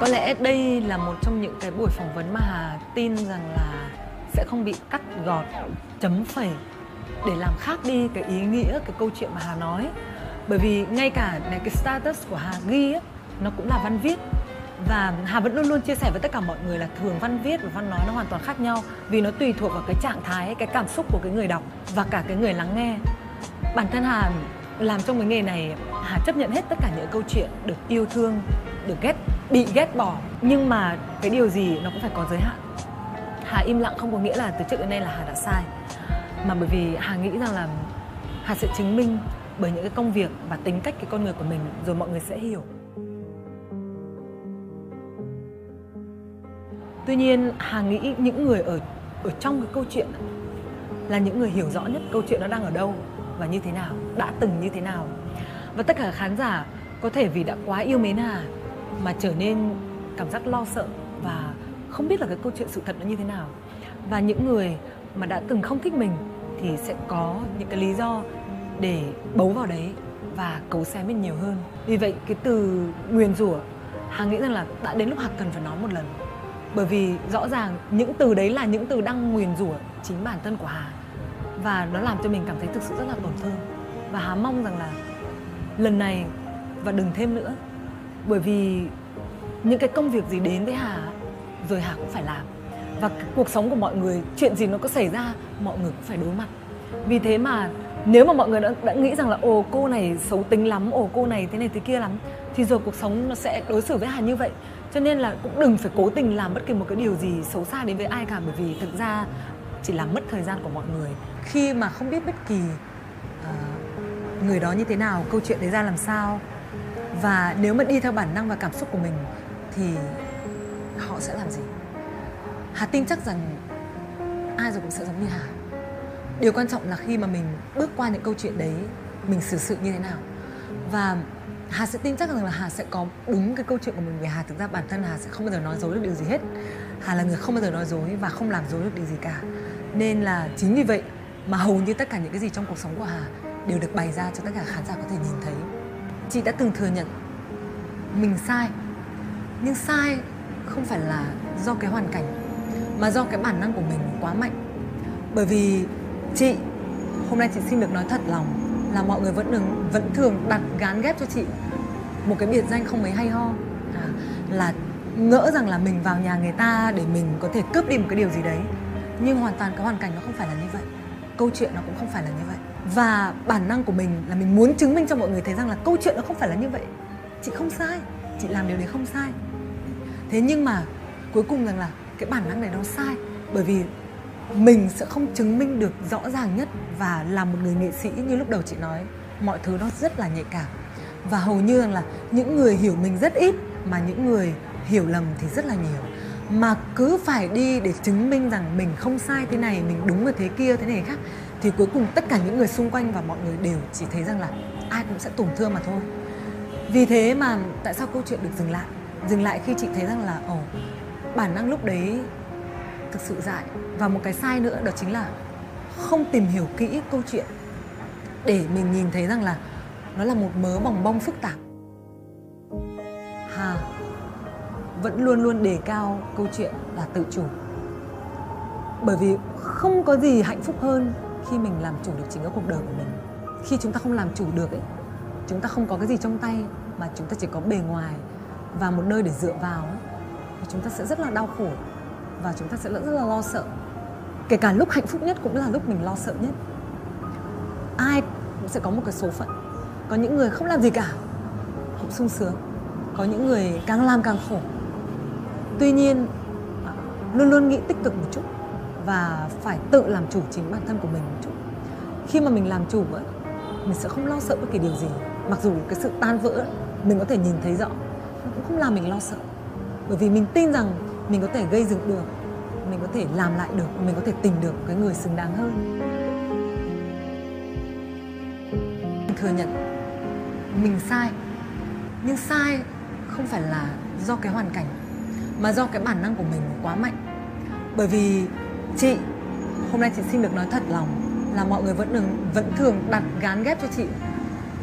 Có lẽ đây là một trong những cái buổi phỏng vấn mà Hà tin rằng là sẽ không bị cắt gọt, chấm phẩy để làm khác đi cái ý nghĩa cái câu chuyện mà Hà nói. Bởi vì ngay cả này cái status của Hà ghi ấy, nó cũng là văn viết và Hà vẫn luôn luôn chia sẻ với tất cả mọi người là thường văn viết và văn nói nó hoàn toàn khác nhau vì nó tùy thuộc vào cái trạng thái, cái cảm xúc của cái người đọc và cả cái người lắng nghe. Bản thân Hà làm trong cái nghề này Hà chấp nhận hết tất cả những câu chuyện được yêu thương, được ghét, bị ghét bỏ nhưng mà cái điều gì nó cũng phải có giới hạn. Hà im lặng không có nghĩa là từ trước đến nay là Hà đã sai mà bởi vì Hà nghĩ rằng là Hà sẽ chứng minh bởi những cái công việc và tính cách cái con người của mình rồi mọi người sẽ hiểu. Tuy nhiên Hà nghĩ những người ở ở trong cái câu chuyện là những người hiểu rõ nhất câu chuyện nó đang ở đâu và như thế nào, đã từng như thế nào. Và tất cả khán giả có thể vì đã quá yêu mến Hà mà trở nên cảm giác lo sợ và không biết là cái câu chuyện sự thật nó như thế nào. Và những người mà đã từng không thích mình thì sẽ có những cái lý do để bấu vào đấy và cấu xé mình nhiều hơn. Vì vậy, cái từ nguyền rủa, Hà nghĩ rằng là đã đến lúc Hà cần phải nói một lần bởi vì rõ ràng những từ đấy là những từ đang nguyền rủa chính bản thân của Hà và nó làm cho mình cảm thấy thực sự rất là tổn thương và Hà mong rằng là lần này và đừng thêm nữa bởi vì những cái công việc gì đến với Hà rồi Hà cũng phải làm. Và cuộc sống của mọi người chuyện gì nó có xảy ra mọi người cũng phải đối mặt. Vì thế mà nếu mà mọi người đã, đã nghĩ rằng là ồ cô này xấu tính lắm ồ cô này thế này thế kia lắm thì rồi cuộc sống nó sẽ đối xử với hà như vậy. Cho nên là cũng đừng phải cố tình làm bất kỳ một cái điều gì xấu xa đến với ai cả bởi vì thực ra chỉ làm mất thời gian của mọi người. Khi mà không biết bất kỳ uh, người đó như thế nào câu chuyện đấy ra làm sao và nếu mà đi theo bản năng và cảm xúc của mình, thì họ sẽ làm gì? Hà tin chắc rằng ai rồi cũng sẽ giống như hà. Điều quan trọng là khi mà mình bước qua những câu chuyện đấy, mình xử sự như thế nào. Và Hà sẽ tin chắc rằng là Hà sẽ có đúng cái câu chuyện của mình, vì Hà thực ra bản thân Hà sẽ không bao giờ nói dối được điều gì hết. Hà là người không bao giờ nói dối và không làm dối được điều gì cả. Nên là chính vì vậy mà hầu như tất cả những cái gì trong cuộc sống của Hà đều được bày ra cho tất cả khán giả có thể nhìn thấy chị đã từng thừa nhận mình sai. Nhưng sai không phải là do cái hoàn cảnh mà do cái bản năng của mình quá mạnh. Bởi vì chị hôm nay chị xin được nói thật lòng là mọi người vẫn đừng vẫn thường đặt gán ghép cho chị một cái biệt danh không mấy hay ho. À, là ngỡ rằng là mình vào nhà người ta để mình có thể cướp đi một cái điều gì đấy. Nhưng hoàn toàn cái hoàn cảnh nó không phải là như vậy câu chuyện nó cũng không phải là như vậy. Và bản năng của mình là mình muốn chứng minh cho mọi người thấy rằng là câu chuyện nó không phải là như vậy. Chị không sai, chị làm điều đấy không sai. Thế nhưng mà cuối cùng rằng là cái bản năng này nó sai, bởi vì mình sẽ không chứng minh được rõ ràng nhất và là một người nghệ sĩ như lúc đầu chị nói, mọi thứ nó rất là nhạy cảm. Và hầu như rằng là những người hiểu mình rất ít mà những người hiểu lầm thì rất là nhiều mà cứ phải đi để chứng minh rằng mình không sai thế này, mình đúng ở thế kia, thế này khác, thì cuối cùng tất cả những người xung quanh và mọi người đều chỉ thấy rằng là ai cũng sẽ tổn thương mà thôi. Vì thế mà tại sao câu chuyện được dừng lại? Dừng lại khi chị thấy rằng là, ồ, bản năng lúc đấy thực sự dại. Và một cái sai nữa đó chính là không tìm hiểu kỹ câu chuyện để mình nhìn thấy rằng là nó là một mớ bòng bong phức tạp. Vẫn luôn luôn đề cao câu chuyện là tự chủ. Bởi vì không có gì hạnh phúc hơn khi mình làm chủ được chính cái cuộc đời của mình. Khi chúng ta không làm chủ được ấy chúng ta không có cái gì trong tay mà chúng ta chỉ có bề ngoài và một nơi để dựa vào ấy, thì chúng ta sẽ rất là đau khổ và chúng ta sẽ rất là lo sợ. Kể cả lúc hạnh phúc nhất cũng là lúc mình lo sợ nhất. Ai cũng sẽ có một cái số phận. Có những người không làm gì cả cũng sung sướng. Có những người càng làm càng khổ tuy nhiên, luôn luôn nghĩ tích cực một chút và phải tự làm chủ chính bản thân của mình một chút. Khi mà mình làm chủ ấy mình sẽ không lo sợ bất kỳ điều gì. Mặc dù cái sự tan vỡ mình có thể nhìn thấy rõ nó cũng không làm mình lo sợ. Bởi vì mình tin rằng mình có thể gây dựng được, mình có thể làm lại được, mình có thể tìm được cái người xứng đáng hơn. Mình thừa nhận, mình sai. Nhưng sai không phải là do cái hoàn cảnh mà do cái bản năng của mình quá mạnh. Bởi vì chị hôm nay chị xin được nói thật lòng là mọi người vẫn đừng vẫn thường đặt gán ghép cho chị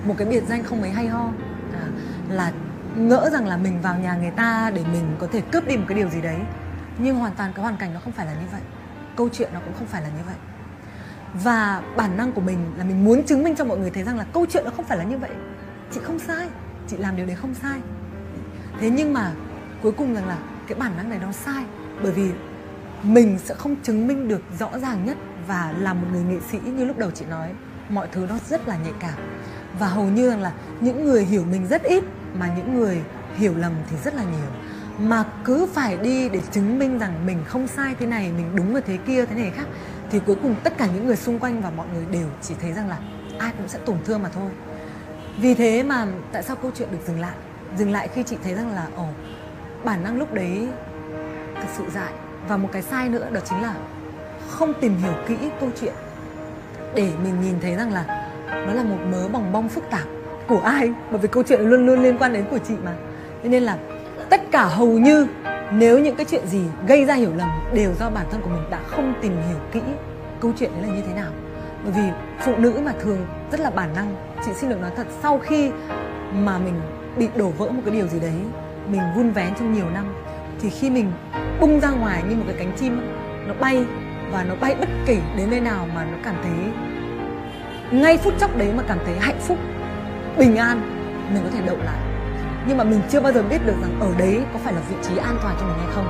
một cái biệt danh không mấy hay ho. À, là ngỡ rằng là mình vào nhà người ta để mình có thể cướp đi một cái điều gì đấy. Nhưng hoàn toàn cái hoàn cảnh nó không phải là như vậy. Câu chuyện nó cũng không phải là như vậy. Và bản năng của mình là mình muốn chứng minh cho mọi người thấy rằng là câu chuyện nó không phải là như vậy. Chị không sai. Chị làm điều đấy không sai. Thế nhưng mà cuối cùng rằng là cái bản năng này nó sai. Bởi vì mình sẽ không chứng minh được rõ ràng nhất và là một người nghệ sĩ như lúc đầu chị nói. Mọi thứ nó rất là nhạy cảm. Và hầu như rằng là những người hiểu mình rất ít, mà những người hiểu lầm thì rất là nhiều. Mà cứ phải đi để chứng minh rằng mình không sai thế này, mình đúng ở thế kia, thế này khác, thì cuối cùng tất cả những người xung quanh và mọi người đều chỉ thấy rằng là ai cũng sẽ tổn thương mà thôi. Vì thế mà tại sao câu chuyện được dừng lại? Dừng lại khi chị thấy rằng là, ồ bản năng lúc đấy thật sự dại. Và một cái sai nữa đó chính là không tìm hiểu kỹ câu chuyện. Để mình nhìn thấy rằng là nó là một mớ bòng bong phức tạp của ai. Bởi vì câu chuyện luôn luôn liên quan đến của chị mà. Thế nên là tất cả hầu như nếu những cái chuyện gì gây ra hiểu lầm đều do bản thân của mình đã không tìm hiểu kỹ câu chuyện đấy là như thế nào. Bởi vì phụ nữ mà thường rất là bản năng. Chị xin được nói thật, sau khi mà mình bị đổ vỡ một cái điều gì đấy mình vun vén trong nhiều năm, thì khi mình bung ra ngoài như một cái cánh chim nó bay và nó bay bất kể đến nơi nào mà nó cảm thấy ngay phút chốc đấy mà cảm thấy hạnh phúc, bình an, mình có thể đậu lại. Nhưng mà mình chưa bao giờ biết được rằng ở đấy có phải là vị trí an toàn cho mình hay không.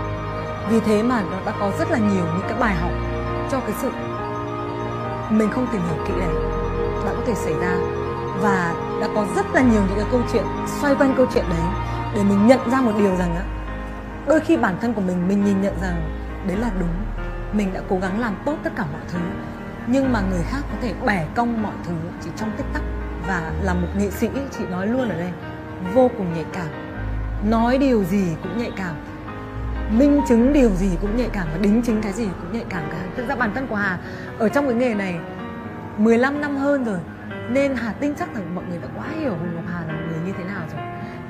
Vì thế mà nó đã có rất là nhiều những cái bài học cho cái sự mình không tìm hiểu kỹ này đã có thể xảy ra. Và đã có rất là nhiều những cái câu chuyện, xoay quanh câu chuyện đấy để mình nhận ra một điều rằng á, đôi khi bản thân của mình mình nhìn nhận rằng đấy là đúng. Mình đã cố gắng làm tốt tất cả mọi thứ, nhưng mà người khác có thể bẻ cong mọi thứ chỉ trong tích tắc. Và là một nghệ sĩ, chị nói luôn ở đây, vô cùng nhạy cảm. Nói điều gì cũng nhạy cảm. Minh chứng điều gì cũng nhạy cảm và đính chính cái gì cũng nhạy cảm cả. Thực ra bản thân của Hà, ở trong cái nghề này 15 năm hơn rồi, nên Hà tin chắc rằng mọi người đã quá hiểu hùng Ngọc Hà là một người như thế nào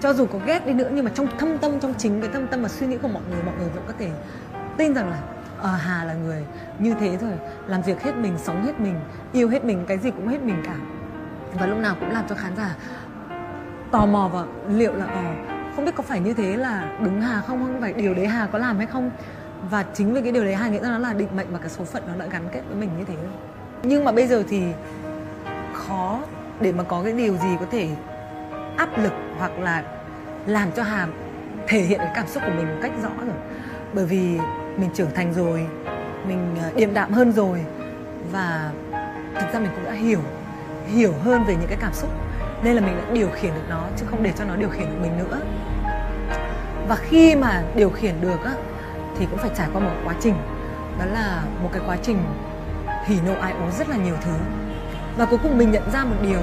cho dù có ghét đi nữa nhưng mà trong thâm tâm trong chính cái thâm tâm và suy nghĩ của mọi người mọi người vẫn có thể tin rằng là ờ, Hà là người như thế rồi làm việc hết mình sống hết mình yêu hết mình cái gì cũng hết mình cả. Và lúc nào cũng làm cho khán giả tò mò và liệu là ờ không biết có phải như thế là đúng Hà không không phải điều đấy Hà có làm hay không? Và chính vì cái điều đấy Hà nghĩ rằng nó là định mệnh và cái số phận nó đã gắn kết với mình như thế. Nhưng mà bây giờ thì khó để mà có cái điều gì có thể áp lực hoặc là làm cho Hà thể hiện cái cảm xúc của mình một cách rõ rồi. Bởi vì mình trưởng thành rồi, mình ờ, điềm đạm hơn rồi và thực ra mình cũng đã hiểu hiểu hơn về những cái cảm xúc. Nên là mình đã điều khiển được nó chứ không để cho nó điều khiển được mình nữa. Và khi mà điều khiển được á, thì cũng phải trải qua một quá trình. Đó là một cái quá trình hỉ nộ, ai ố rất là nhiều thứ. Và cuối cùng mình nhận ra một điều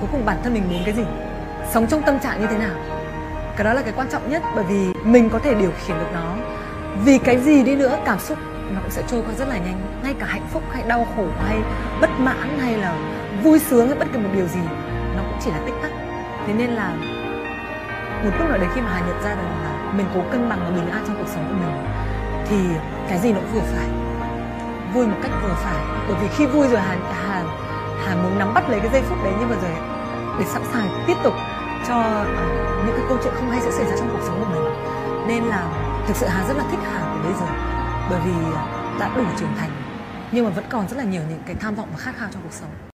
cuối cùng bản thân mình muốn cái gì? Sống trong tâm trạng như thế nào? Cái đó là cái quan trọng nhất, bởi vì mình có thể điều khiển được nó. Vì cái gì đi nữa, cảm xúc nó cũng sẽ trôi qua rất là nhanh. Ngay cả hạnh phúc hay đau khổ hay bất mãn hay là vui sướng hay bất kỳ một điều gì, nó cũng chỉ là tích tắc. Thế nên là một lúc nào đấy khi mà hà nhận ra rằng là mình cố cân bằng và bình an trong cuộc sống của mình, thì cái gì nó cũng vừa phải. Vui một cách vừa phải. Bởi vì khi vui rồi hà hà À, muốn nắm bắt lấy cái giây phút đấy nhưng mà rồi để sẵn sàng tiếp tục cho uh, những cái câu chuyện không hay sẽ xảy ra trong cuộc sống của mình. Nên là thực sự hà rất là thích hà của bây giờ bởi vì à, đã đủ trưởng thành nhưng mà vẫn còn rất là nhiều những cái tham vọng và khát khao trong cuộc sống.